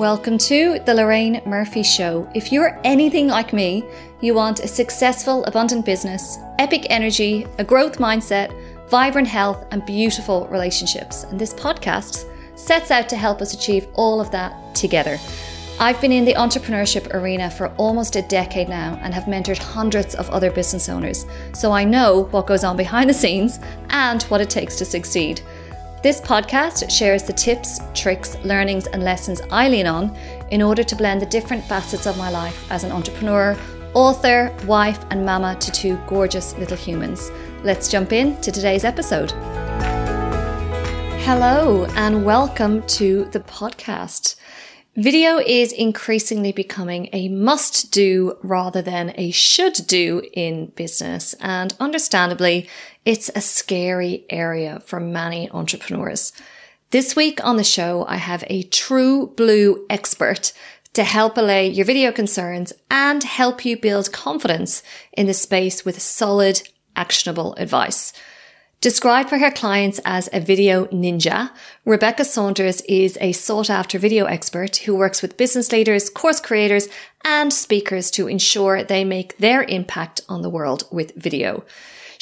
Welcome to the Lorraine Murphy Show. If you're anything like me, you want a successful, abundant business, epic energy, a growth mindset, vibrant health, and beautiful relationships. And this podcast sets out to help us achieve all of that together. I've been in the entrepreneurship arena for almost a decade now and have mentored hundreds of other business owners, so I know what goes on behind the scenes and what it takes to succeed. This podcast shares the tips, tricks, learnings, and lessons I lean on in order to blend the different facets of my life as an entrepreneur, author, wife, and mama to two gorgeous little humans. Let's jump in to today's episode. Hello, and welcome to the podcast. Video is increasingly becoming a must do rather than a should do in business. And understandably, it's a scary area for many entrepreneurs. This week on the show, I have a true blue expert to help allay your video concerns and help you build confidence in the space with solid, actionable advice. Described by her clients as a video ninja, Rebecca Saunders is a sought after video expert who works with business leaders, course creators, and speakers to ensure they make their impact on the world with video.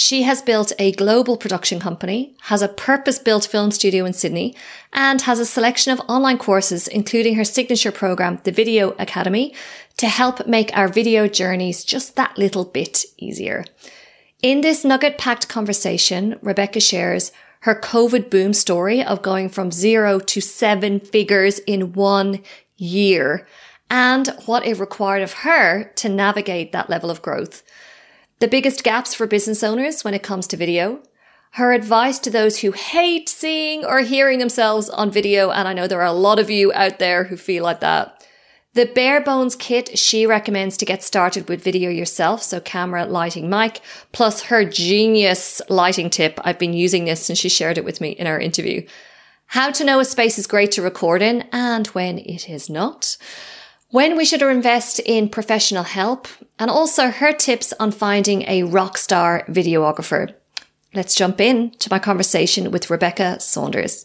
She has built a global production company, has a purpose built film studio in Sydney, and has a selection of online courses, including her signature program, the Video Academy, to help make our video journeys just that little bit easier. In this nugget packed conversation, Rebecca shares her COVID boom story of going from zero to seven figures in one year and what it required of her to navigate that level of growth. The biggest gaps for business owners when it comes to video. Her advice to those who hate seeing or hearing themselves on video. And I know there are a lot of you out there who feel like that. The bare bones kit she recommends to get started with video yourself. So camera, lighting, mic, plus her genius lighting tip. I've been using this since she shared it with me in our interview. How to know a space is great to record in and when it is not. When we should invest in professional help and also her tips on finding a rock star videographer. Let's jump in to my conversation with Rebecca Saunders.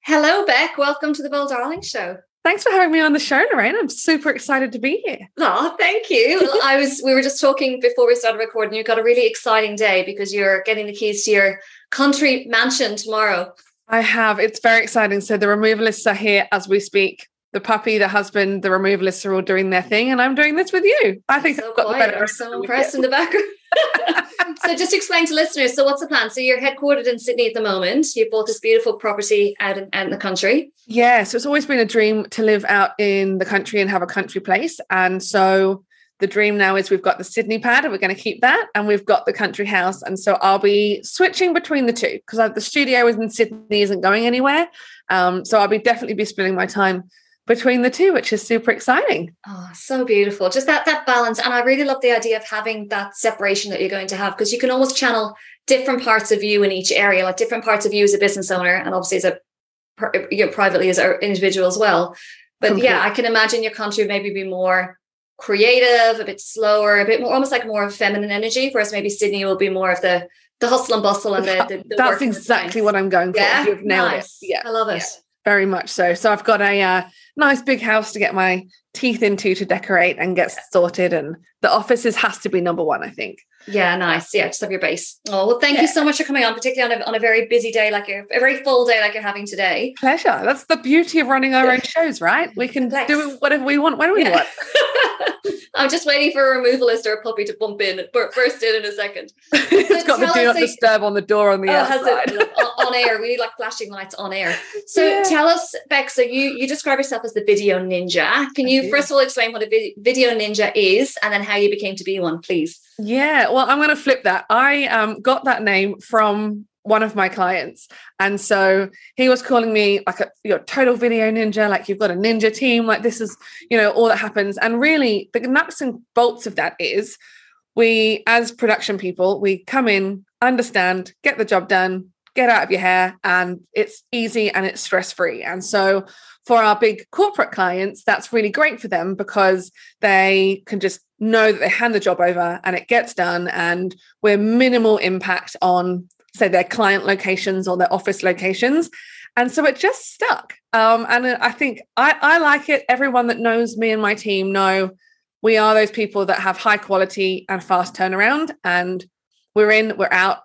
Hello, Beck. Welcome to the Bold Darling Show. Thanks for having me on the show, Lorraine. I'm super excited to be here. Oh, thank you. I was we were just talking before we started recording. You've got a really exciting day because you're getting the keys to your country mansion tomorrow. I have. It's very exciting. So the removalists are here as we speak. The puppy, the husband, the removalists are all doing their thing, and I'm doing this with you. I think so I've got quiet. the better. I'm so impressed in the background. so just explain to listeners. So what's the plan? So you're headquartered in Sydney at the moment. You bought this beautiful property out in, out in the country. Yeah, so it's always been a dream to live out in the country and have a country place. And so the dream now is we've got the Sydney pad and we're going to keep that, and we've got the country house. And so I'll be switching between the two because the studio is in Sydney isn't going anywhere. Um, so I'll be definitely be spending my time between the two, which is super exciting. Oh, so beautiful. Just that that balance. And I really love the idea of having that separation that you're going to have because you can almost channel different parts of you in each area, like different parts of you as a business owner and obviously as a you know, privately as an individual as well. But yeah, I can imagine your country maybe be more creative, a bit slower, a bit more almost like more of feminine energy, whereas maybe Sydney will be more of the the hustle and bustle and the, the, the that's exactly what I'm going for. Yeah, You've nailed nice. it. Yeah, I love it. Yeah, very much so. So I've got a uh, nice big house to get my teeth into to decorate and get yeah. sorted, and the offices has to be number one, I think. Yeah, nice. Yeah, just have your base. Oh, well, thank yeah. you so much for coming on, particularly on a, on a very busy day like you're a very full day like you're having today. Pleasure. That's the beauty of running our own shows, right? We can do whatever we want when we yeah. want. I'm just waiting for a removalist or a puppy to bump in, burst in in a second. it's got the do not disturb on the door on the oh, outside. It, on, on, air. We need like flashing lights on air. So yeah. tell us, Beck. So you you describe yourself as the video ninja. Can you first of all explain what a video ninja is, and then how you became to be one, please? Yeah. Well, I'm going to flip that. I um, got that name from one of my clients. And so he was calling me like a your total video ninja, like you've got a ninja team, like this is, you know, all that happens. And really the nuts and bolts of that is we as production people, we come in, understand, get the job done, get out of your hair, and it's easy and it's stress-free. And so for our big corporate clients, that's really great for them because they can just know that they hand the job over and it gets done and we're minimal impact on say their client locations or their office locations And so it just stuck. Um, and I think I, I like it. Everyone that knows me and my team know we are those people that have high quality and fast turnaround. And we're in, we're out,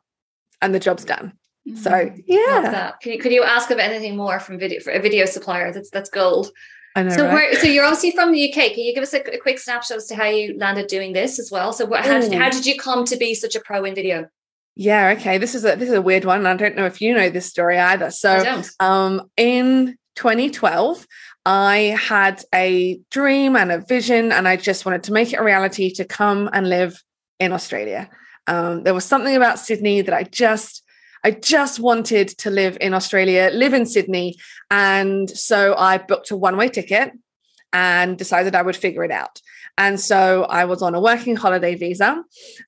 and the job's done. So yeah. Can you could you ask of anything more from video for a video supplier? That's that's gold. I know, so right? where, so you're obviously from the UK. Can you give us a, a, quick snapshot as to how you landed doing this as well? So what, how, did, how did you come to be such a pro in video? Yeah, okay. This is a this is a weird one. I don't know if you know this story either. So um in 2012, I had a dream and a vision, and I just wanted to make it a reality to come and live in Australia. Um, there was something about Sydney that I just I just wanted to live in Australia, live in Sydney. And so I booked a one way ticket and decided I would figure it out. And so I was on a working holiday visa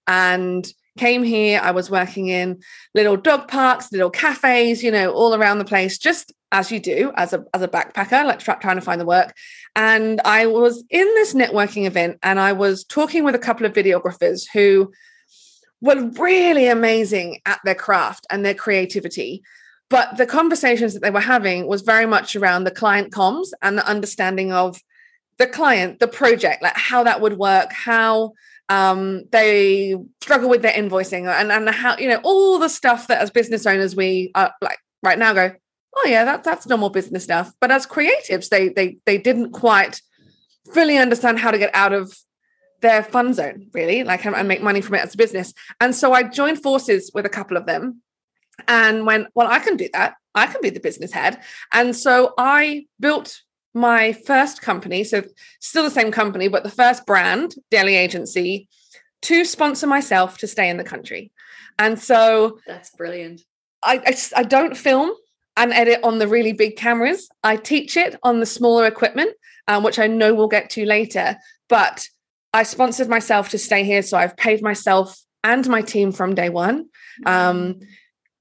and came here. I was working in little dog parks, little cafes, you know, all around the place, just as you do as a, as a backpacker, like trying to find the work. And I was in this networking event and I was talking with a couple of videographers who were really amazing at their craft and their creativity. But the conversations that they were having was very much around the client comms and the understanding of the client, the project, like how that would work, how um, they struggle with their invoicing and, and how, you know, all the stuff that as business owners we are like right now go, oh yeah, that, that's normal business stuff. But as creatives, they they they didn't quite fully understand how to get out of their fun zone, really, like and make money from it as a business. And so I joined forces with a couple of them and went, well, I can do that. I can be the business head. And so I built my first company, so still the same company, but the first brand, Daily Agency, to sponsor myself to stay in the country. And so that's brilliant. I, I, I don't film and edit on the really big cameras. I teach it on the smaller equipment, um, which I know we'll get to later. But I sponsored myself to stay here, so I've paid myself and my team from day one. Um,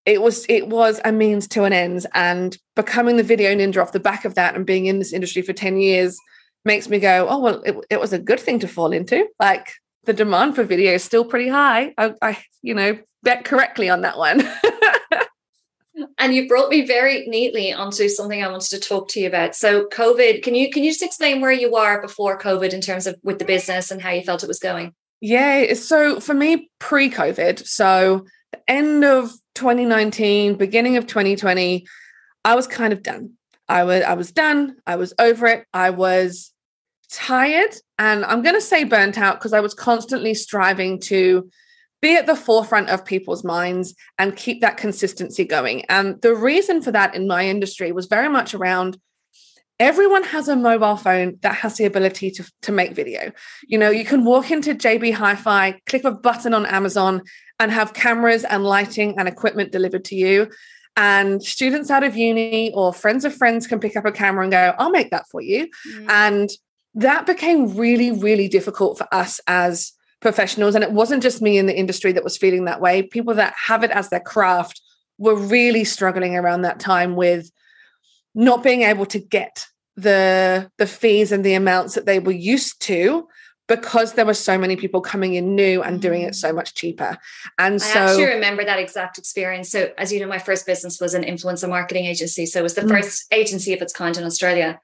it was it was a means to an end, and becoming the video ninja off the back of that, and being in this industry for ten years makes me go, oh well, it, it was a good thing to fall into. Like the demand for video is still pretty high. I, I you know bet correctly on that one. and you brought me very neatly onto something I wanted to talk to you about. So COVID, can you can you just explain where you are before COVID in terms of with the business and how you felt it was going? Yeah, so for me pre-COVID, so the end of 2019, beginning of 2020, I was kind of done. I was I was done. I was over it. I was tired and I'm going to say burnt out because I was constantly striving to be at the forefront of people's minds and keep that consistency going. And the reason for that in my industry was very much around everyone has a mobile phone that has the ability to, to make video. You know, you can walk into JB Hi Fi, click a button on Amazon, and have cameras and lighting and equipment delivered to you. And students out of uni or friends of friends can pick up a camera and go, I'll make that for you. Mm. And that became really, really difficult for us as professionals. And it wasn't just me in the industry that was feeling that way. People that have it as their craft were really struggling around that time with not being able to get the the fees and the amounts that they were used to because there were so many people coming in new and doing it so mm. much cheaper. And so I actually remember that exact experience. So as you know, my first business was an influencer marketing agency. So it was the mm. first agency of its kind in Australia.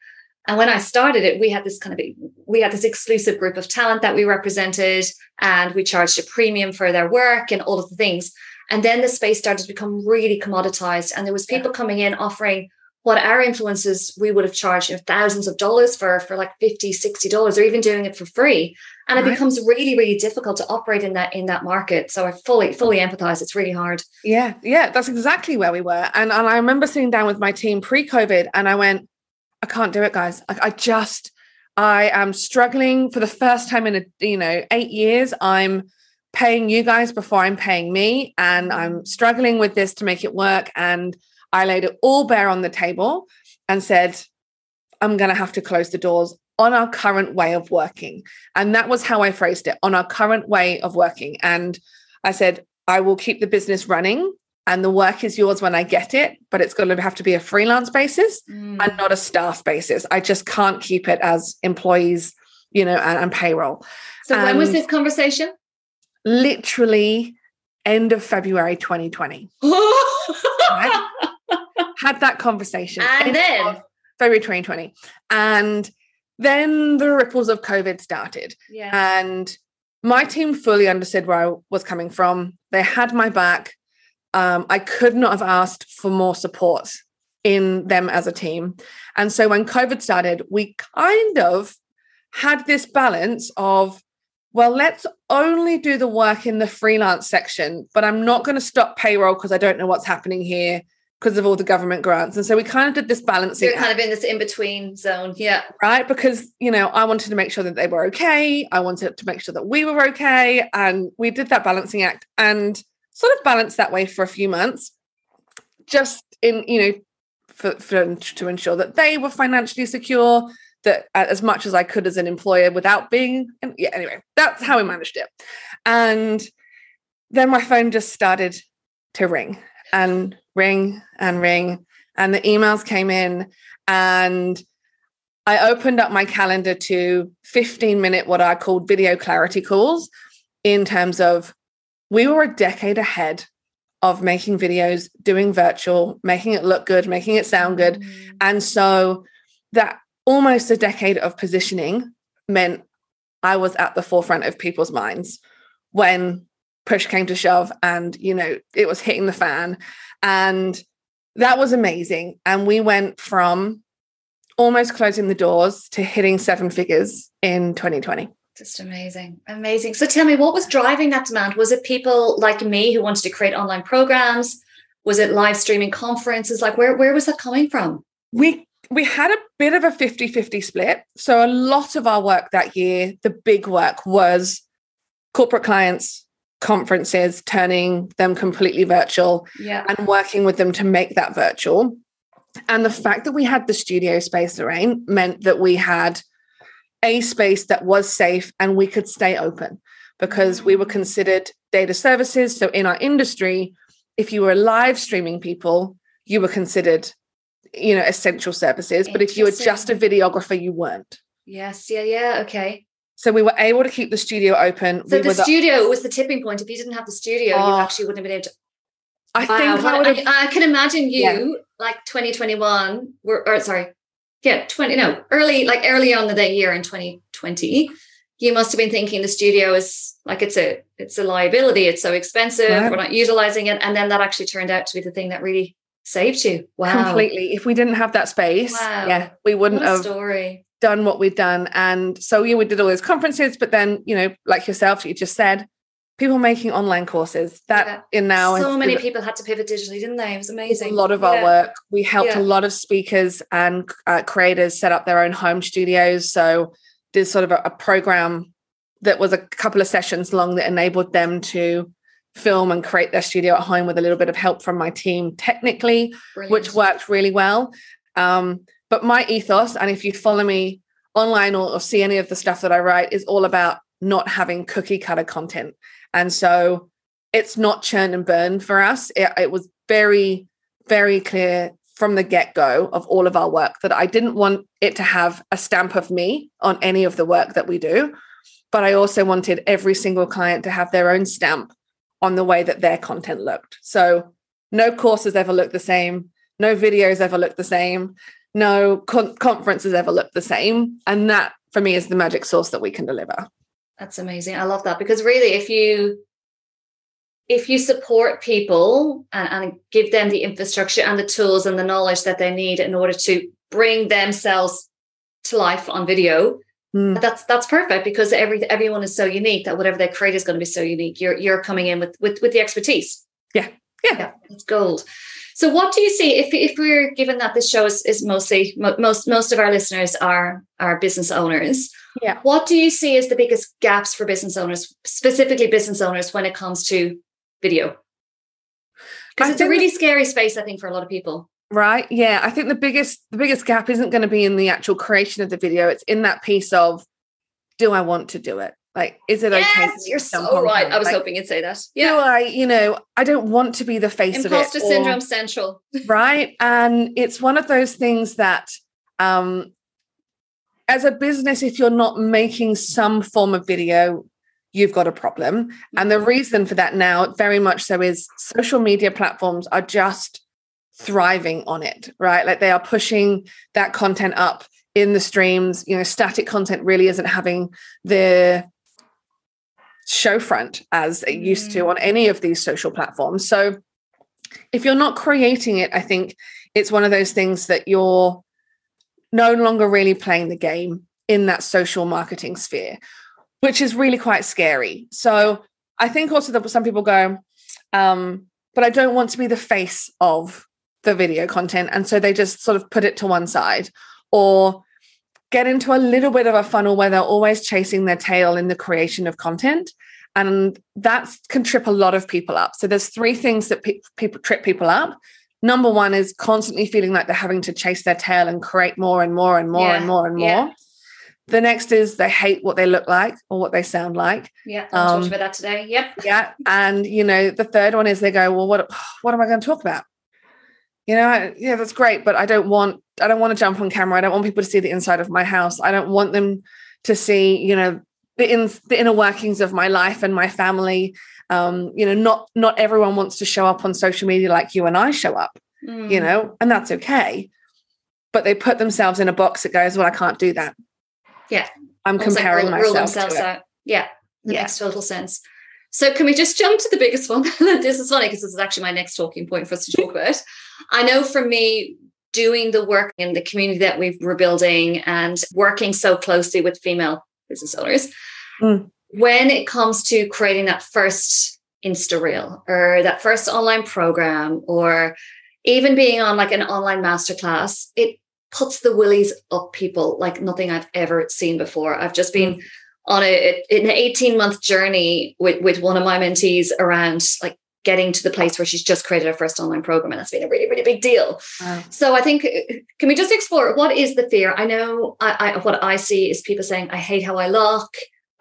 And when I started it, we had this kind of we had this exclusive group of talent that we represented, and we charged a premium for their work and all of the things. And then the space started to become really commoditized, and there was people coming in offering what our influencers we would have charged you know, thousands of dollars for for like 50 60 dollars or even doing it for free. And right. it becomes really really difficult to operate in that in that market. So i fully fully empathize. It's really hard. Yeah yeah that's exactly where we were. And, and i remember sitting down with my team pre-covid and i went I can't do it, guys. I, I just, I am struggling for the first time in a, you know, eight years. I'm paying you guys before I'm paying me, and I'm struggling with this to make it work. And I laid it all bare on the table and said, I'm going to have to close the doors on our current way of working. And that was how I phrased it on our current way of working. And I said, I will keep the business running and the work is yours when I get it, but it's going to have to be a freelance basis mm. and not a staff basis. I just can't keep it as employees, you know, and, and payroll. So and when was this conversation? Literally end of February 2020. right? Had that conversation. And then February 2020. And then the ripples of COVID started. yeah. And my team fully understood where I was coming from. They had my back. Um, I could not have asked for more support in them as a team. And so when COVID started, we kind of had this balance of, well, let's only do the work in the freelance section, but I'm not going to stop payroll because I don't know what's happening here because of all the government grants. And so we kind of did this balancing You're kind of in this in between zone. Yeah. right? Because, you know, I wanted to make sure that they were okay. I wanted to make sure that we were okay. And we did that balancing act and sort of balanced that way for a few months, just in, you know, for, for to ensure that they were financially secure, that uh, as much as I could as an employer without being, yeah, anyway, that's how we managed it. And then my phone just started to ring and ring and ring. And the emails came in and I opened up my calendar to 15 minute, what I called video clarity calls, in terms of we were a decade ahead of making videos, doing virtual, making it look good, making it sound good. Mm. And so that almost a decade of positioning meant I was at the forefront of people's minds when push came to shove and, you know, it was hitting the fan. And that was amazing. And we went from almost closing the doors to hitting seven figures in 2020. Just amazing. Amazing. So tell me, what was driving that demand? Was it people like me who wanted to create online programs? Was it live streaming conferences? Like where, where was that coming from? We we had a bit of a 50-50 split. So a lot of our work that year, the big work was corporate clients, conferences, turning them completely virtual Yeah. and working with them to make that virtual. And the fact that we had the studio space, Lorraine, meant that we had a space that was safe and we could stay open because we were considered data services. So in our industry, if you were live streaming people, you were considered, you know, essential services. But if you were just a videographer, you weren't. Yes. Yeah. Yeah. Okay. So we were able to keep the studio open. So we the were the- studio was the tipping point. If you didn't have the studio, Oh. you actually wouldn't have been able to. I Wow, think I what- would have I, I can imagine you Yeah. like 2021 were or sorry, yeah, 20 no, early like early on in the year in 2020. You must have been thinking the studio is like it's a it's a liability, it's so expensive, Right. we're not utilizing it. And then that actually turned out to be the thing that really saved you. Wow. completely. If we didn't have that space, Wow. yeah, we wouldn't have story. done what we've done. And so yeah, we did all those conferences, but then, you know, like yourself, you just said, people making online courses. That Yeah. in now so many people had to pivot digitally, didn't they? It was amazing a lot of our Yeah. work. We helped Yeah. a lot of speakers and uh, creators set up their own home studios. So did sort of a, a program that was a couple of sessions long that enabled them to film and create their studio at home with a little bit of help from my team technically Brilliant. which worked really well. Um, but my ethos, and if you follow me online or, or see any of the stuff that I write, is all about not having cookie cutter content. And so it's not churn and burn for us. It, it was very, very clear from the get go of all of our work that I didn't want it to have a stamp of me on any of the work that we do. But I also wanted every single client to have their own stamp on the way that their content looked. So no courses ever looked the same no videos ever looked the same no con- conferences ever looked the same and that for me is the magic sauce that we can deliver That's amazing. I love that because really, if you if you support people and, and give them the infrastructure and the tools and the knowledge that they need in order to bring themselves to life on video, Mm. that's that's perfect because every everyone is so unique that whatever they create is going to be so unique. You're you're coming in with with with the expertise. Yeah. Yeah. yeah, it's gold. So, what do you see if if we're given that this show is, is mostly mo- most most of our listeners are are business owners? Yeah. What do you see as the biggest gaps for business owners, specifically business owners, when it comes to video? Because it's a really scary space, I think, for a lot of people. right yeah i think the biggest the biggest gap isn't going to be in the actual creation of the video it's in that piece of do i want to do it like is it okay yes, me you're so right. I was Like, hoping you'd say that. do Yeah, i you know i don't want to be the face imposter of it or- syndrome central. right and it's one of those things that um as a business if you're not making some form of video you've got a problem and the reason for that now very much so is social media platforms are just thriving on it, right? Like they are pushing that content up in the streams. You know, static content really isn't having the show front as it used to mm. on any of these social platforms. So if you're not creating it, I think it's one of those things that you're no longer really playing the game in that social marketing sphere, which is really quite scary. So I think also that some people go, um, but I don't want to be the face of the video content. And so they just sort of put it to one side or get into a little bit of a funnel where they're always chasing their tail in the creation of content. And that can trip a lot of people up. So there's three things that pe- people trip people up. Number one is constantly feeling like they're having to chase their tail and create more and more and more yeah. and more and more. Yeah. The next is they hate what they look like or what they sound like. Yeah, I um, talked about that today. Yep. Yeah, and you know the third one is they go, well, what what am I going to talk about? You know, yeah, that's great, but I don't want I don't want to jump on camera. I don't want people to see the inside of my house. I don't want them to see, you know, the in the inner workings of my life and my family. Um, you know, not not everyone wants to show up on social media like you and I show up. Mm. You know, and that's okay. But they put themselves in a box that goes, well, I can't do that. Yeah. I'm Almost comparing like rule, myself rule to out. Yeah. That yeah. makes total sense. So can we just jump to the biggest one? this is funny because this is actually my next talking point for us to talk about. I know for me, doing the work in the community that we are building and working so closely with female business owners, mm. When it comes to creating that first Insta reel or that first online program or even being on like an online masterclass, it puts the willies up people like nothing I've ever seen before. I've just been mm. on a, an 18 month journey with, with one of my mentees around like getting to the place where she's just created her first online program and that's been a really really big deal wow. so i think can we just explore what is the fear i know I, I, what i see is people saying i hate how i look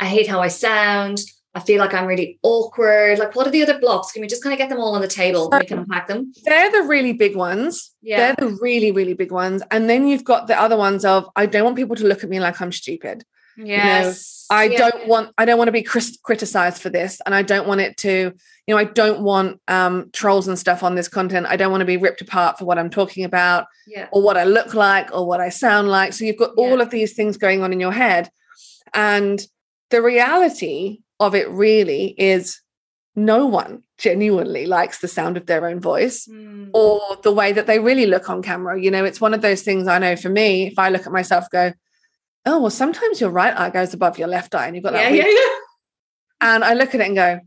i hate how i sound I feel like I'm really awkward. Like, what are the other blocks? Can we just kind of get them all on the table? So we can unpack them. They're the really big ones. Yeah. They're the really, really big ones. And then you've got the other ones of I don't want people to look at me like I'm stupid. Yes. You know, I yeah. don't want I don't want to be criticized for this. And I don't want it to, you know, I don't want um trolls and stuff on this content. I don't want to be ripped apart for what I'm talking about yeah. or what I look like or what I sound like. So you've got all yeah. of these things going on in your head. And the reality of it really is no one genuinely likes the sound of their own voice mm. or the way that they really look on camera. You know, it's one of those things I know for me, if I look at myself, go, oh, well, sometimes your right eye goes above your left eye and you've got that. Yeah, yeah, yeah. And I look at it and go,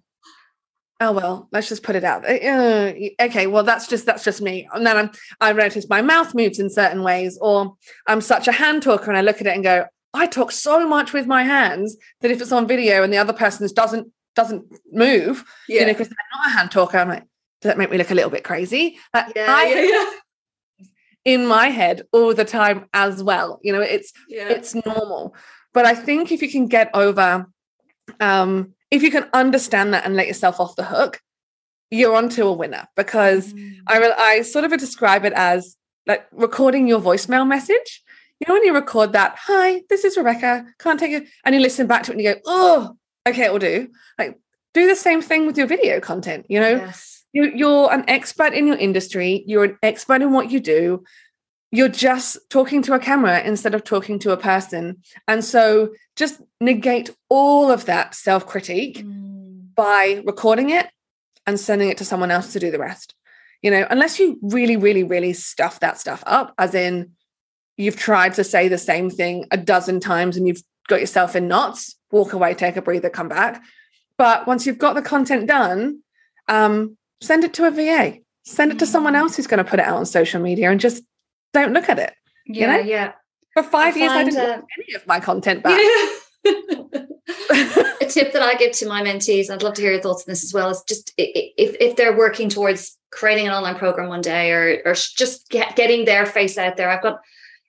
oh well let's just put it out uh, okay well that's just that's just me and then I'm, i notice my mouth moves in certain ways or i'm such a hand talker and i look at it and go I talk so much with my hands that if it's on video and the other person doesn't doesn't move, yeah. you know, because they're not a hand talker, I'm like, does that make me look a little bit crazy? Like, yeah, I, yeah, yeah. In my head all the time as well. You know, it's yeah. it's normal. But I think if you can get over, um, if you can understand that and let yourself off the hook, you're onto a winner. Because mm. I I sort of describe it as like recording your voicemail message you know when you record that, hi, this is Rebecca, can't take it, and you listen back to it and you go, oh, okay, it will do. Like do the same thing with your video content. You know, yes. you, you're an expert in your industry, you're an expert in what you do. You're just talking to a camera instead of talking to a person. And so just negate all of that self critique mm. by recording it and sending it to someone else to do the rest. You know, unless you really, really, really stuff that stuff up, as in you've tried to say the same thing a dozen times and you've got yourself in knots, walk away, take a breather, come back. But once you've got the content done, um, send it to a VA, send it to someone else who's going to put it out on social media and just don't look at it. Yeah, you know? yeah. For five I years, I didn't uh, any of my content back. Yeah. a tip that I give to my mentees, I'd love to hear your thoughts on this as well, is just if, if they're working towards creating an online program one day or, or just get, getting their face out there. I've got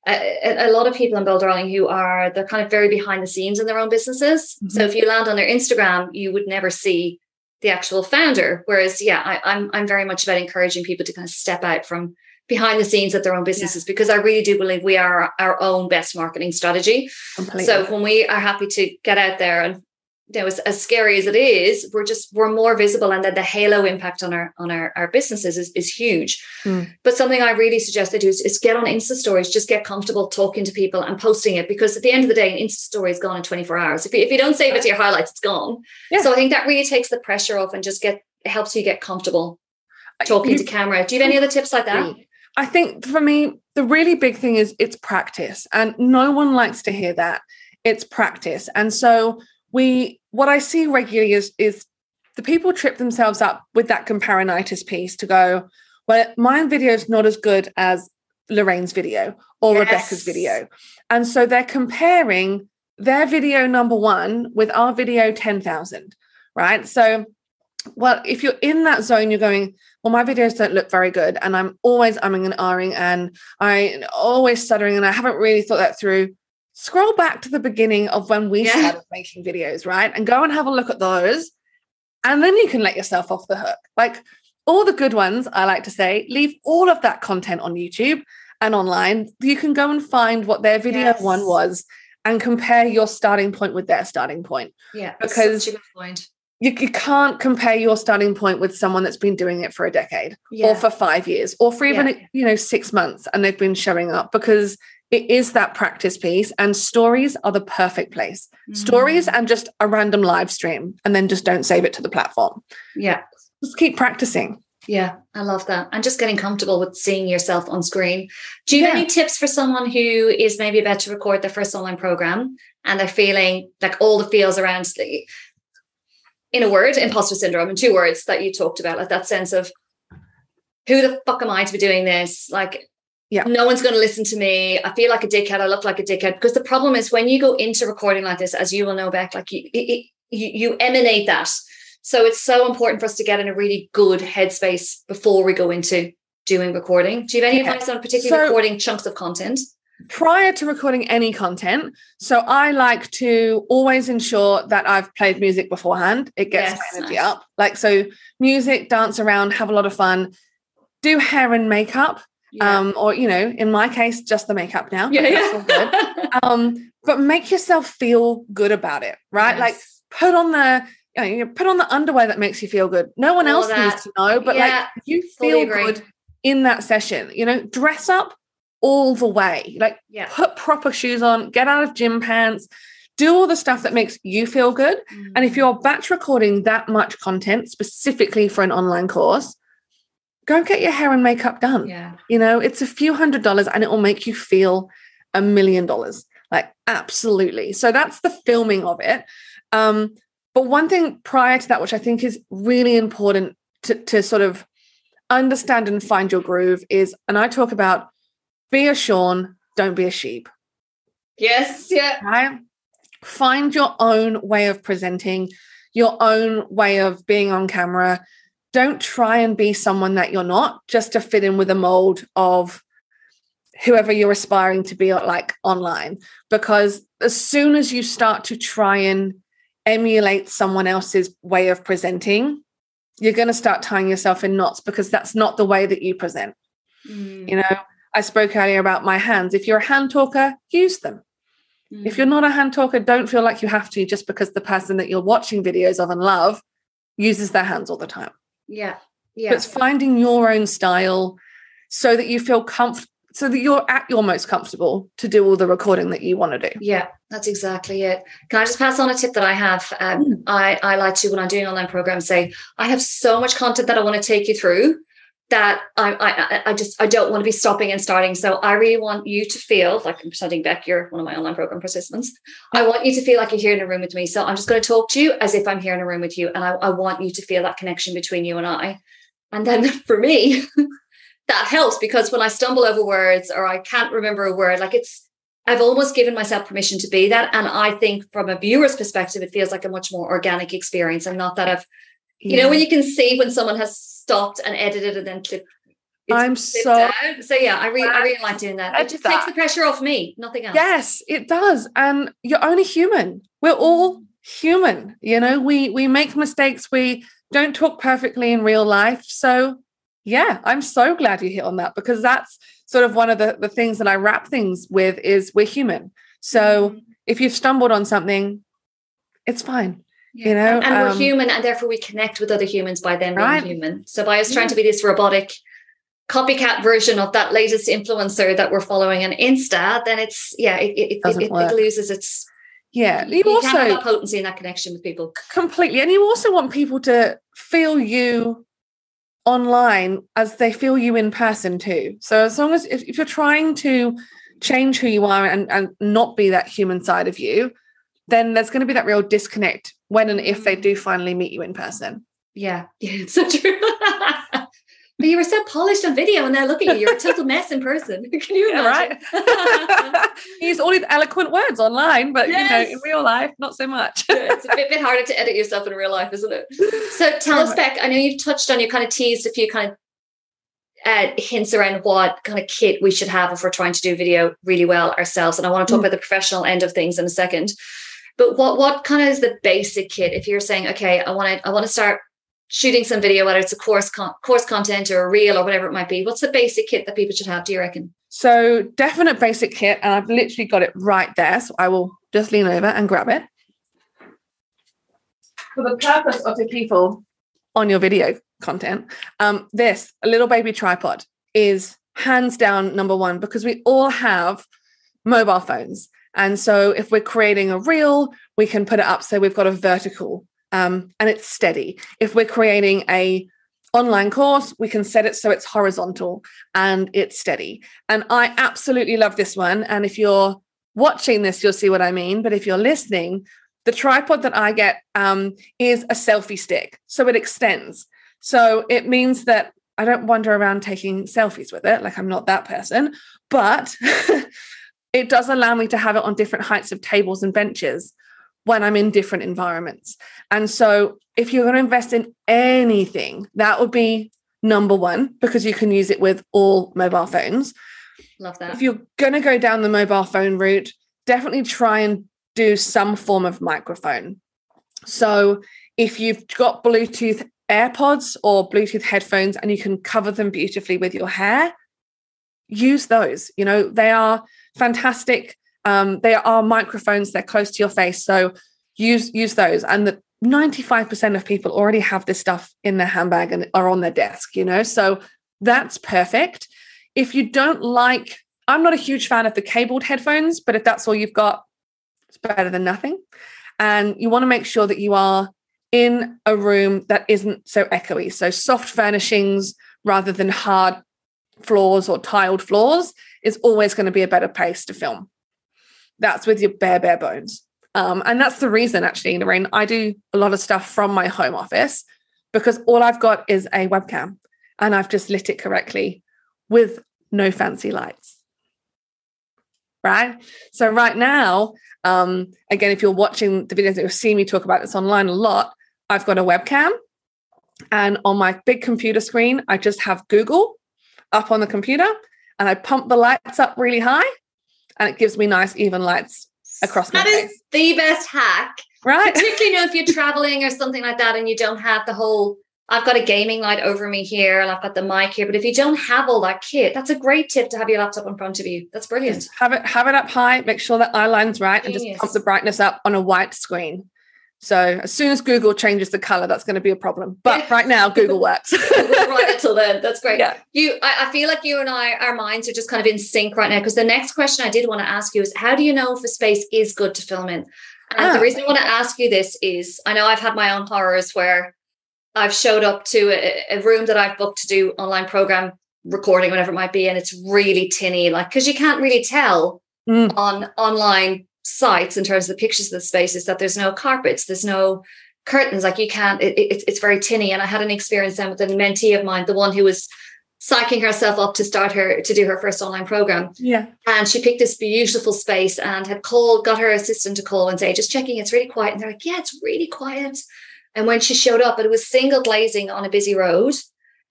a, a, lot of people in Bold Darling who are they're kind of very behind the scenes in their own businesses. Mm-hmm. So if you land on their Instagram, you would never see the actual founder. Whereas, yeah, I, am I'm, I'm very much about encouraging people to kind of step out from behind the scenes at their own businesses yeah. because I really do believe we are our own best marketing strategy. Completely. So when we are happy to get out there and you know, as, as scary as it is, we're just we're more visible, and then the halo impact on our on our, our businesses is, is huge. Mm. But something I really suggest they do is, is get on Insta stories, just get comfortable talking to people and posting it because at the end of the day, an Insta story is gone in 24 hours. If you, if you don't save it to your highlights, it's gone. Yeah. So I think that really takes the pressure off and just get helps you get comfortable talking You- to camera. Do you have any other tips like that? I think for me, the really big thing is it's practice, and no one likes to hear that. It's practice, and so we what I see regularly is is the people trip themselves up with that comparinitis piece to go, well, my video is not as good as Lorraine's video or Yes. Rebecca's video, and so they're comparing their video number one with our video ten thousand, right? So, well, if you're in that zone, you're going, well, my videos don't look very good, and I'm always umming and ahhing, and I always stuttering, and I haven't really thought that through. Scroll back to the beginning of when we Yeah. started making videos, right? And go and have a look at those. And then you can let yourself off the hook. Like all the good ones, I like to say, leave all of that content on YouTube and online. You can go and find what their video Yes. one was and compare your starting point with their starting point Yeah, Because- such a good point. you, you can't compare your starting point with someone that's been doing it for a decade Yeah, or for five years or for even Yeah. you know six months and they've been showing up because it is that practice piece and stories are the perfect place stories Mm. and just a random live stream and then just don't save it to the platform Yeah, just keep practicing yeah, I love that. And just getting comfortable with seeing yourself on screen. Do you have any tips for someone who is maybe about to record their first online program and they're feeling like all the feels around the, in a word, imposter syndrome, in two words that you talked about, like that sense of who the fuck am I to be doing this? Like, Yeah. no one's going to listen to me. I feel like a dickhead. I look like a dickhead. Because the problem is when you go into recording like this, as you will know, Beck, like you, it, you, you emanate that. So it's so important for us to get in a really good headspace before we go into doing recording. Do you have any Okay. advice on particularly So- recording chunks of content? prior to recording any content so i like to always ensure that i've played music beforehand it gets Yes, my energy nice. up like so music dance around have a lot of fun do hair and makeup um or you know in my case just the makeup now. Yeah, but that's all good. yeah. um but make yourself feel good about it right? Like put on the you know, you put on the underwear that makes you feel good. No one All else that. needs to know but Yeah, like you feel good in that session. You know dress up all the way. Like yeah. put proper shoes on get out of gym pants do all the stuff that makes you feel good. And if you're batch recording that much content specifically for an online course go get your hair and makeup done yeah, you know, it's a few hundred dollars and it will make you feel a million dollars. Like, absolutely. So that's the filming of it. Um, but one thing prior to that, which I think is really important to, to sort of understand and find your groove, is, and I talk about be a Sean, don't be a sheep, yes, yeah, right? Find your own way of presenting, your own way of being on camera. Don't try and be someone that you're not just to fit in with a mold of whoever you're aspiring to be like online. Because as soon as you start to try and emulate someone else's way of presenting, you're going to start tying yourself in knots because that's not the way that you present. Mm, You know, I spoke earlier about my hands. If you're a hand talker, use them. If you're not a hand talker, don't feel like you have to just because the person that you're watching videos of and love uses their hands all the time. Yeah, But yeah, it's finding your own style so that you feel comfortable, so that you're at your most comfortable to do all the recording that you want to do. yeah, that's exactly it. Can I just pass on a tip that I have? Um, Mm. I, I like to, when I'm doing online programs, say, I have so much content that I want to take you through that I, I, I just, I don't want to be stopping and starting. So I really want you to feel like I'm pretending Beck, you're one of my online program participants. I want you to feel like you're here in a room with me. So I'm just going to talk to you as if I'm here in a room with you. And I, I want you to feel that connection between you and I. And then for me, that helps because when I stumble over words or I can't remember a word, like it's, I've almost given myself permission to be that. And I think from a viewer's perspective, it feels like a much more organic experience and not that I've, you know, when you can see when someone has stopped and edited and then clipped. it's I'm so out. so yeah, I really, I really like doing that. It just takes the pressure off me, nothing else. Yes, it does. And you're only human. We're all human. You know, we we make mistakes. We don't talk perfectly in real life. So yeah, I'm so glad you hit on that because that's sort of one of the, the things that I wrap things with is we're human. So Mhm. if you've stumbled on something, it's fine. Yeah. You know, and, and um, we're human, and therefore we connect with other humans by them being human. So by us trying to be this robotic copycat version of that latest influencer that we're following on Insta, then it's yeah, it it, it, it, it loses its yeah. You, you also have that potency and that connection with people completely, and you also want people to feel you online as they feel you in person too. So as long as if, if you're trying to change who you are and, and not be that human side of you, then there's going to be that real disconnect when and if they do finally meet you in person. Yeah, yeah, it's so true. but you were so polished on video, and now look at you. You're a total mess in person. Can you imagine? Yeah, right. use all these eloquent words online, but yes. you know, in real life, not so much. yeah, it's a bit, bit, harder to edit yourself in real life, isn't it? So tell us, Beck. I know you've touched on, you kind of teased a few kind of uh, hints around what kind of kit we should have if we're trying to do video really well ourselves. And I want to talk mm. about the professional end of things in a second. But what what kind of is the basic kit? If you're saying, okay, I want to I want to start shooting some video, whether it's a course con- course content or a reel or whatever it might be, what's the basic kit that people should have? Do you reckon? So definite basic kit, and I've literally got it right there. So I will just lean over and grab it. For the purpose of the people on your video content, um, this a little baby tripod is hands down number one because we all have mobile phones and so if we're creating a reel, we can put it up so we've got a vertical um, and it's steady. If we're creating a online course, we can set it so it's horizontal and it's steady. And I absolutely love this one. And if you're watching this, you'll see what I mean. But if you're listening, the tripod that I get um, is a selfie stick. So it extends. So it means that I don't wander around taking selfies with it. Like I'm not that person. But it does allow me to have it on different heights of tables and benches when I'm in different environments. And so if you're going to invest in anything, that would be number one because you can use it with all mobile phones. Love that. If you're going to go down the mobile phone route, definitely try and do some form of microphone. So if you've got Bluetooth AirPods or Bluetooth headphones and you can cover them beautifully with your hair, use those. You know, they are fantastic. Um, they are microphones, they're close to your face. So use use those. And the 95% of people already have this stuff in their handbag and are on their desk, you know. So that's perfect. If you don't like, I'm not a huge fan of the cabled headphones, but if that's all you've got, it's better than nothing. And you want to make sure that you are in a room that isn't so echoey. So soft furnishings rather than hard floors or tiled floors is always going to be a better place to film. That's with your bare, bare bones. Um, and that's the reason, actually, Lorraine, I do a lot of stuff from my home office because all I've got is a webcam and I've just lit it correctly with no fancy lights. Right. So, right now, um, again, if you're watching the videos that you'll see me talk about this online a lot, I've got a webcam and on my big computer screen, I just have Google up on the computer and I pump the lights up really high and it gives me nice even lights across my face. That is the best hack. Right. Particularly you know if you're traveling or something like that and you don't have the whole I've got a gaming light over me here and I've got the mic here. But if you don't have all that kit, that's a great tip to have your laptop in front of you. That's brilliant. Just have it have it up high, make sure that eye line's right, Genius. and just pump the brightness up on a white screen. So as soon as Google changes the color, that's going to be a problem. But right now, Google works. right until then, that's great. Yeah. You, I, I, feel like you and I, our minds are just kind of in sync right now. Because the next question I did want to ask you is, how do you know if a space is good to film in? And ah. the reason I want to ask you this is, I know I've had my own horrors where I've showed up to a, a room that I've booked to do online program recording, whatever it might be, and it's really tinny, like because you can't really tell mm. on online sites in terms of the pictures of the spaces that there's no carpets, there's no curtains. Like you can't, it, it, it's very tinny. And I had an experience then with a mentee of mine, the one who was psyching herself up to start her to do her first online program. Yeah. And she picked this beautiful space and had called, got her assistant to call and say, just checking, it's really quiet. And they're like, yeah, it's really quiet. And when she showed up, it was single glazing on a busy road.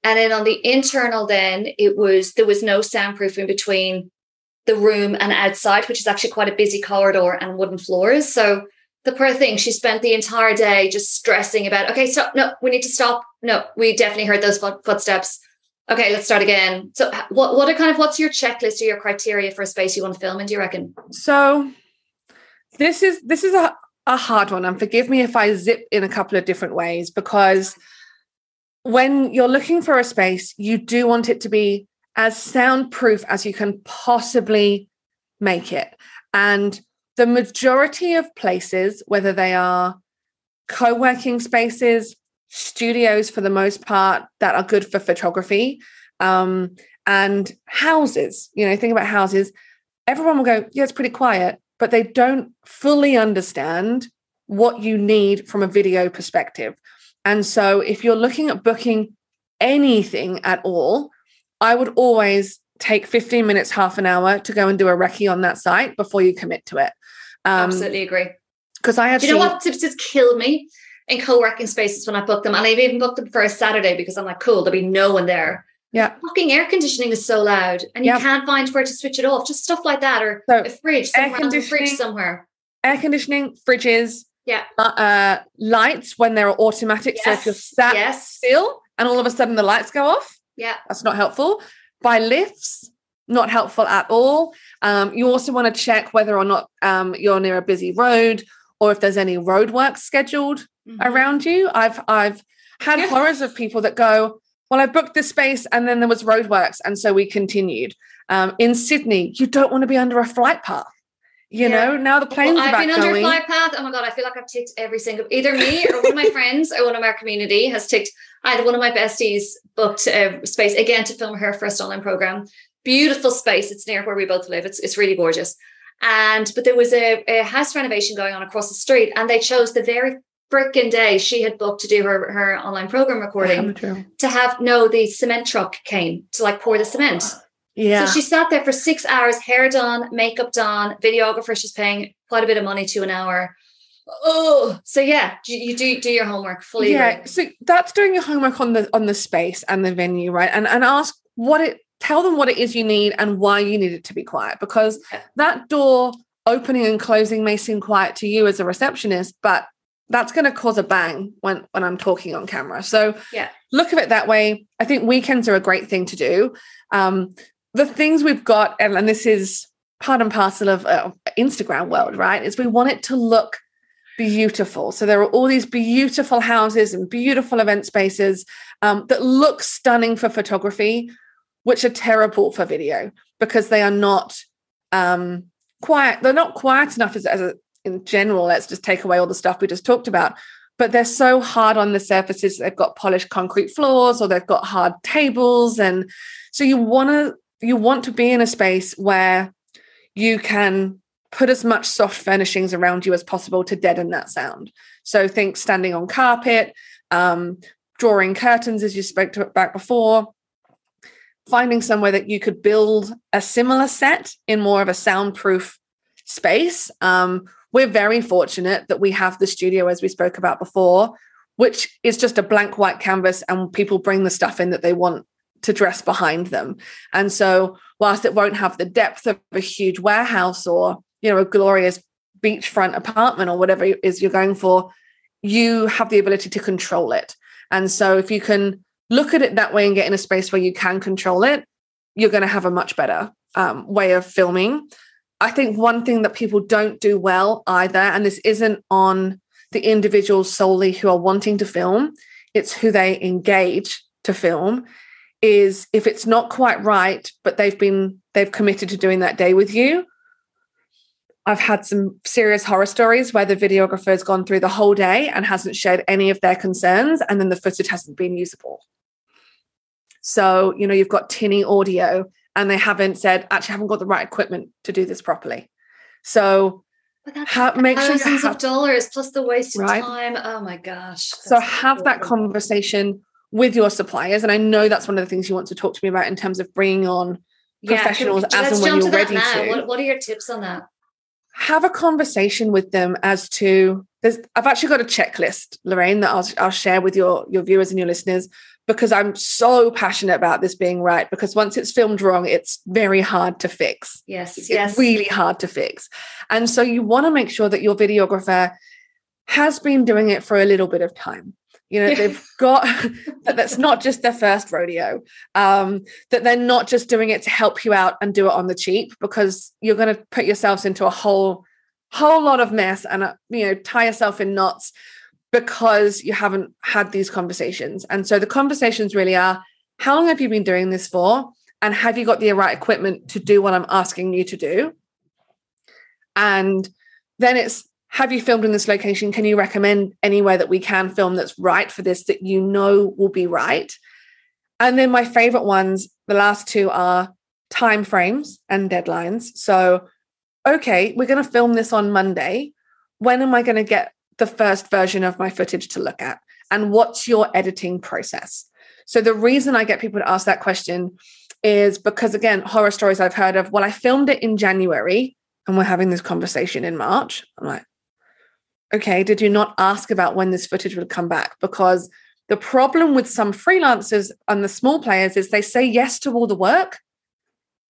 And then on the internal, then it was there was no soundproofing between the room and outside, which is actually quite a busy corridor and wooden floors. So the poor thing, she spent the entire day just stressing about, okay, stop. No, we need to stop. No, we definitely heard those footsteps. Okay, let's start again. So what, what are kind of, what's your checklist or your criteria for a space you want to film in, do you reckon? So this is, this is a, a hard one. And forgive me if I zip in a couple of different ways because when you're looking for a space, you do want it to be as soundproof as you can possibly make it. And the majority of places, whether they are co working spaces, studios for the most part that are good for photography, um, and houses, you know, think about houses, everyone will go, yeah, it's pretty quiet, but they don't fully understand what you need from a video perspective. And so if you're looking at booking anything at all, I would always take 15 minutes, half an hour to go and do a recce on that site before you commit to it. Um, Absolutely agree. Because I actually, you know what tips just killed me in co-working spaces when I booked them, and I've even booked them for a Saturday because I'm like, cool, there'll be no one there. Yeah. Fucking air conditioning is so loud and you yeah. can't find where to switch it off. Just stuff like that or so a fridge somewhere, air fridge somewhere. Air conditioning, fridges, yeah. Uh, uh, lights when they're automatic. Yes. So if you're sat yes. still and all of a sudden the lights go off, yeah, that's not helpful. By lifts, not helpful at all. Um, you also want to check whether or not um, you're near a busy road or if there's any roadwork scheduled mm-hmm. around you. I've I've had yeah. horrors of people that go, well, I booked this space and then there was roadworks. And so we continued. Um, in Sydney, you don't want to be under a flight path. You yeah. know, now the plane's well, I've been under going. flight path. Oh my God, I feel like I've ticked every single, either me or one of my friends or one of our community has ticked. I had one of my besties booked a space again to film her first online program. Beautiful space. It's near where we both live. It's, it's really gorgeous. And but there was a, a house renovation going on across the street, and they chose the very freaking day she had booked to do her, her online program recording to have no the cement truck came to like pour the cement yeah so she sat there for six hours hair done makeup done videographer she's paying quite a bit of money to an hour oh so yeah you, you do do your homework fully yeah agree. so that's doing your homework on the on the space and the venue right and and ask what it tell them what it is you need and why you need it to be quiet because yeah. that door opening and closing may seem quiet to you as a receptionist but that's going to cause a bang when when I'm talking on camera. So yeah, look at it that way. I think weekends are a great thing to do. Um, the things we've got, and, and this is part and parcel of uh, Instagram world, right? Is we want it to look beautiful. So there are all these beautiful houses and beautiful event spaces um, that look stunning for photography, which are terrible for video because they are not um, quiet. They're not quiet enough as, as a in general, let's just take away all the stuff we just talked about. But they're so hard on the surfaces. They've got polished concrete floors or they've got hard tables. And so you want to you want to be in a space where you can put as much soft furnishings around you as possible to deaden that sound. So think standing on carpet, um, drawing curtains, as you spoke to back before, finding somewhere that you could build a similar set in more of a soundproof space um, we're very fortunate that we have the studio, as we spoke about before, which is just a blank white canvas, and people bring the stuff in that they want to dress behind them. And so, whilst it won't have the depth of a huge warehouse or you know a glorious beachfront apartment or whatever it is you're going for, you have the ability to control it. And so, if you can look at it that way and get in a space where you can control it, you're going to have a much better um, way of filming. I think one thing that people don't do well either, and this isn't on the individuals solely who are wanting to film, it's who they engage to film, is if it's not quite right, but they've been they've committed to doing that day with you. I've had some serious horror stories where the videographer has gone through the whole day and hasn't shared any of their concerns, and then the footage hasn't been usable. So, you know, you've got tinny audio and they haven't said actually I haven't got the right equipment to do this properly so ha- make sure you have, of dollars plus the wasted right? time oh my gosh so have that conversation with your suppliers and i know that's one of the things you want to talk to me about in terms of bringing on professionals yeah, as and when you're to ready to what, what are your tips on that have a conversation with them as to there's I've actually got a checklist, Lorraine, that I'll, I'll share with your your viewers and your listeners because I'm so passionate about this being right. Because once it's filmed wrong, it's very hard to fix. Yes, it's yes. really hard to fix. And so you want to make sure that your videographer has been doing it for a little bit of time. You know, they've got that that's not just their first rodeo, um, that they're not just doing it to help you out and do it on the cheap because you're going to put yourselves into a whole whole lot of mess and uh, you know tie yourself in knots because you haven't had these conversations. And so the conversations really are how long have you been doing this for? And have you got the right equipment to do what i'm asking you to do? And then it's have you filmed in this location can you recommend anywhere that we can film that's right for this that you know will be right and then my favorite ones the last two are time frames and deadlines so okay, we're going to film this on Monday. When am I going to get the first version of my footage to look at? And what's your editing process? So, the reason I get people to ask that question is because, again, horror stories I've heard of, well, I filmed it in January and we're having this conversation in March. I'm like, okay, did you not ask about when this footage would come back? Because the problem with some freelancers and the small players is they say yes to all the work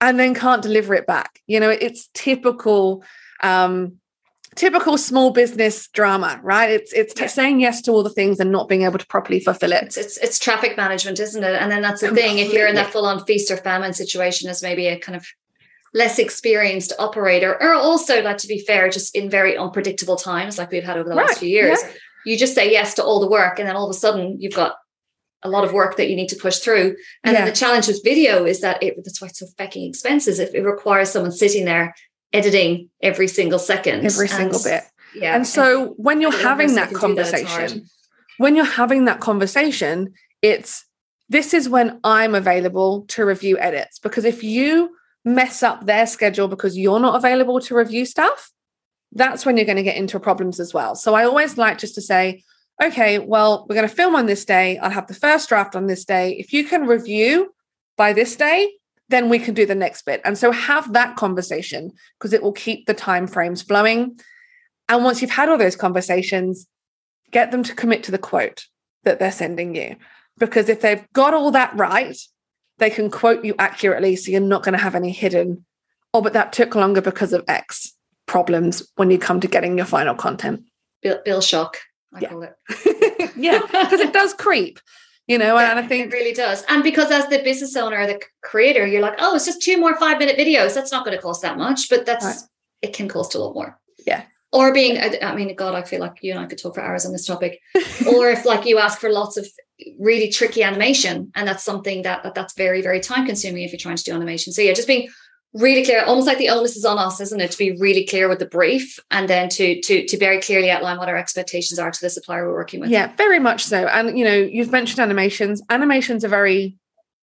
and then can't deliver it back. You know, it's typical um typical small business drama, right? It's it's yeah. saying yes to all the things and not being able to properly fulfill it. It's, it's, it's traffic management, isn't it? And then that's the Completely. thing. If you're in that full on feast or famine situation as maybe a kind of less experienced operator, or also, like to be fair, just in very unpredictable times, like we've had over the right. last few years, yeah. you just say yes to all the work, and then all of a sudden you've got a lot of work that you need to push through. And yeah. the challenge with video is that it, that's why it's so fucking expensive. If it requires someone sitting there editing every single second, every single and, bit. Yeah. And so and when you're having that conversation, that, when you're having that conversation, it's this is when I'm available to review edits. Because if you mess up their schedule because you're not available to review stuff, that's when you're going to get into problems as well. So I always like just to say, okay, well, we're going to film on this day. I'll have the first draft on this day. If you can review by this day, then we can do the next bit. And so have that conversation because it will keep the time frames flowing. And once you've had all those conversations, get them to commit to the quote that they're sending you. Because if they've got all that right, they can quote you accurately. So you're not going to have any hidden, oh, but that took longer because of X problems when you come to getting your final content. Bill, Bill shock. I yeah. call it. yeah, because it does creep, you know, yeah, and I think it really does. And because as the business owner or the creator, you're like, oh, it's just two more five minute videos. That's not going to cost that much, but that's right. it can cost a lot more. Yeah. Or being, I mean, God, I feel like you and I could talk for hours on this topic. or if like you ask for lots of really tricky animation, and that's something that, that that's very, very time consuming if you're trying to do animation. So yeah, just being really clear almost like the onus is on us isn't it to be really clear with the brief and then to to to very clearly outline what our expectations are to the supplier we're working with. Yeah very much so. And you know you've mentioned animations. Animations are very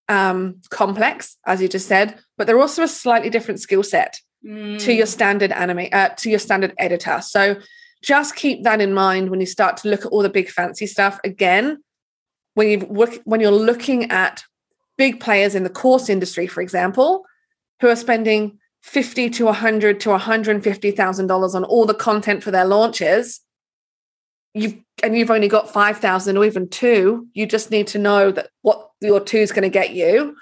um complex as you just said but they're also a slightly different skill set mm. to your standard anime uh, to your standard editor. So just keep that in mind when you start to look at all the big fancy stuff. Again when you when you're looking at big players in the course industry for example who are spending 50 to 100 to 150,000 dollars on all the content for their launches you've and you've only got 5,000 or even 2 you just need to know that what your 2 is going to get you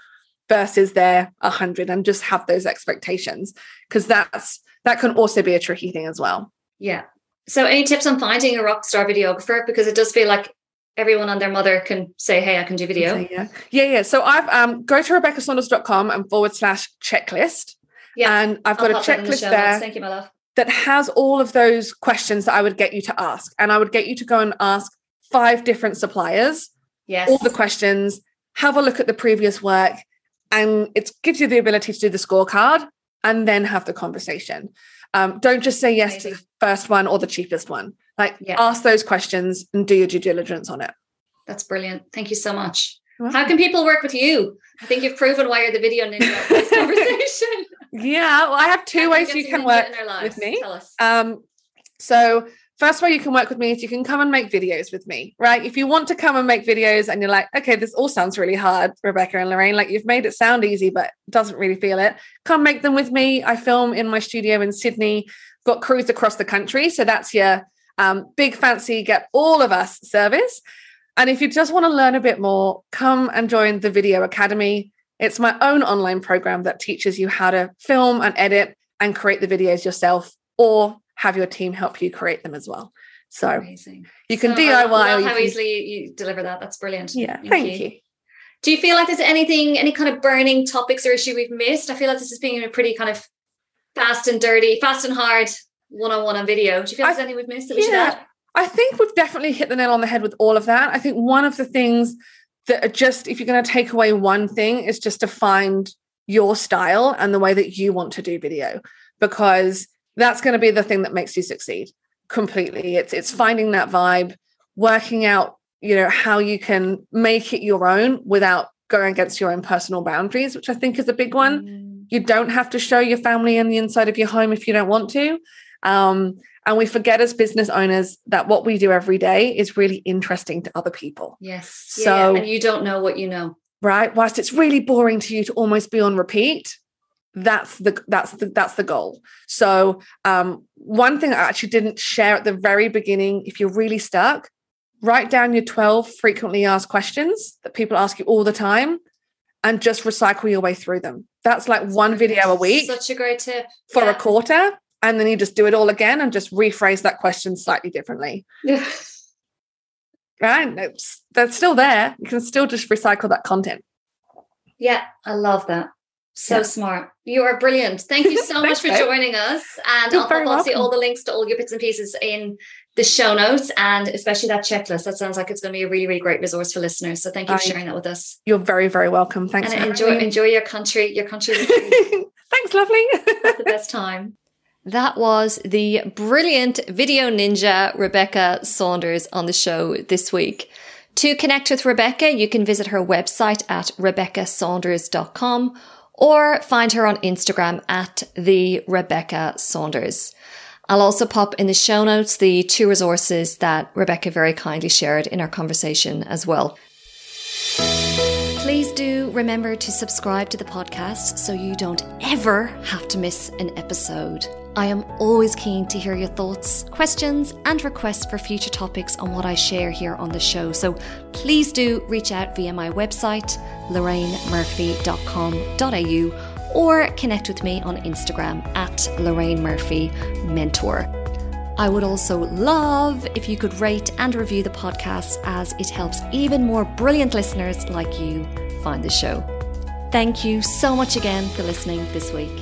versus their 100 and just have those expectations because that's that can also be a tricky thing as well. Yeah. So any tips on finding a rock star videographer? Because it does feel like everyone and their mother can say, hey, I can do video. yeah. Yeah, yeah. So I've um go to rebeccasaunders.com and forward slash checklist. Yeah. And I've got I'll a checklist the there. Thank you, my love. That has all of those questions that I would get you to ask. And I would get you to go and ask five different suppliers. Yes. All the questions, have a look at the previous work, and it gives you the ability to do the scorecard and then have the conversation. Um, don't just say yes Amazing. to the first one or the cheapest one. Like yeah. ask those questions and do your due diligence on it. That's brilliant. Thank you so much. How can people work with you? I think you've proven why you're the video ninja this conversation. yeah, well, I have two ways you can work with me. Um, so first way you can work with me is you can come and make videos with me, right? If you want to come and make videos and you're like, okay, this all sounds really hard, Rebecca and Lorraine, like you've made it sound easy, but doesn't really feel it. Come make them with me. I film in my studio in Sydney, got crews across the country. So that's your um, big fancy get all of us service. And if you just want to learn a bit more, come and join the Video Academy. It's my own online program that teaches you how to film and edit and create the videos yourself or have your team help you create them as well. So Amazing. you can so DIY. I love how easily you deliver that. That's brilliant. Yeah, thank, thank you. you. Do you feel like there's anything, any kind of burning topics or issue we've missed? I feel like this has been a pretty kind of fast and dirty, fast and hard one on one on video. Do you feel there's anything we've missed that we should add? I think we've definitely hit the nail on the head with all of that. I think one of the things that are just, if you're going to take away one thing, is just to find your style and the way that you want to do video, because that's going to be the thing that makes you succeed completely. It's it's finding that vibe, working out, you know, how you can make it your own without going against your own personal boundaries, which I think is a big one. Mm. You don't have to show your family and the inside of your home if you don't want to. Um, and we forget as business owners that what we do every day is really interesting to other people. Yes. So, yeah, and you don't know what you know. Right. Whilst it's really boring to you to almost be on repeat, that's the that's the that's the goal. So um, one thing I actually didn't share at the very beginning, if you're really stuck, write down your 12 frequently asked questions that people ask you all the time and just recycle your way through them. That's like one video a week. Such a great tip. For yeah. a quarter and then you just do it all again and just rephrase that question slightly differently. Yeah. right? It's, that's still there. You can still just recycle that content. Yeah, I love that. So yeah. smart. You are brilliant. Thank you so much for joining us. And You're I'll put obviously all the links to all your bits and pieces in the show notes and especially that checklist. That sounds like it's going to be a really, really great resource for listeners. So thank you for sharing that with us. You're very, very welcome. Thanks. And enjoy enjoy your country, your country. Thanks, lovely. Have the best time. That was the brilliant video ninja Rebecca Saunders on the show this week. To connect with Rebecca, you can visit her website at rebeccasaunders.com or find her on Instagram at the Rebecca Saunders. I'll also pop in the show notes the two resources that Rebecca very kindly shared in our conversation as well. Please do remember to subscribe to the podcast so you don't ever have to miss an episode. I am always keen to hear your thoughts, questions, and requests for future topics on what I share here on the show. So please do reach out via my website, lorrainemurphy.com.au, or connect with me on Instagram at Lorraine Murphy Mentor. I would also love if you could rate and review the podcast as it helps even more brilliant listeners like you find the show. Thank you so much again for listening this week.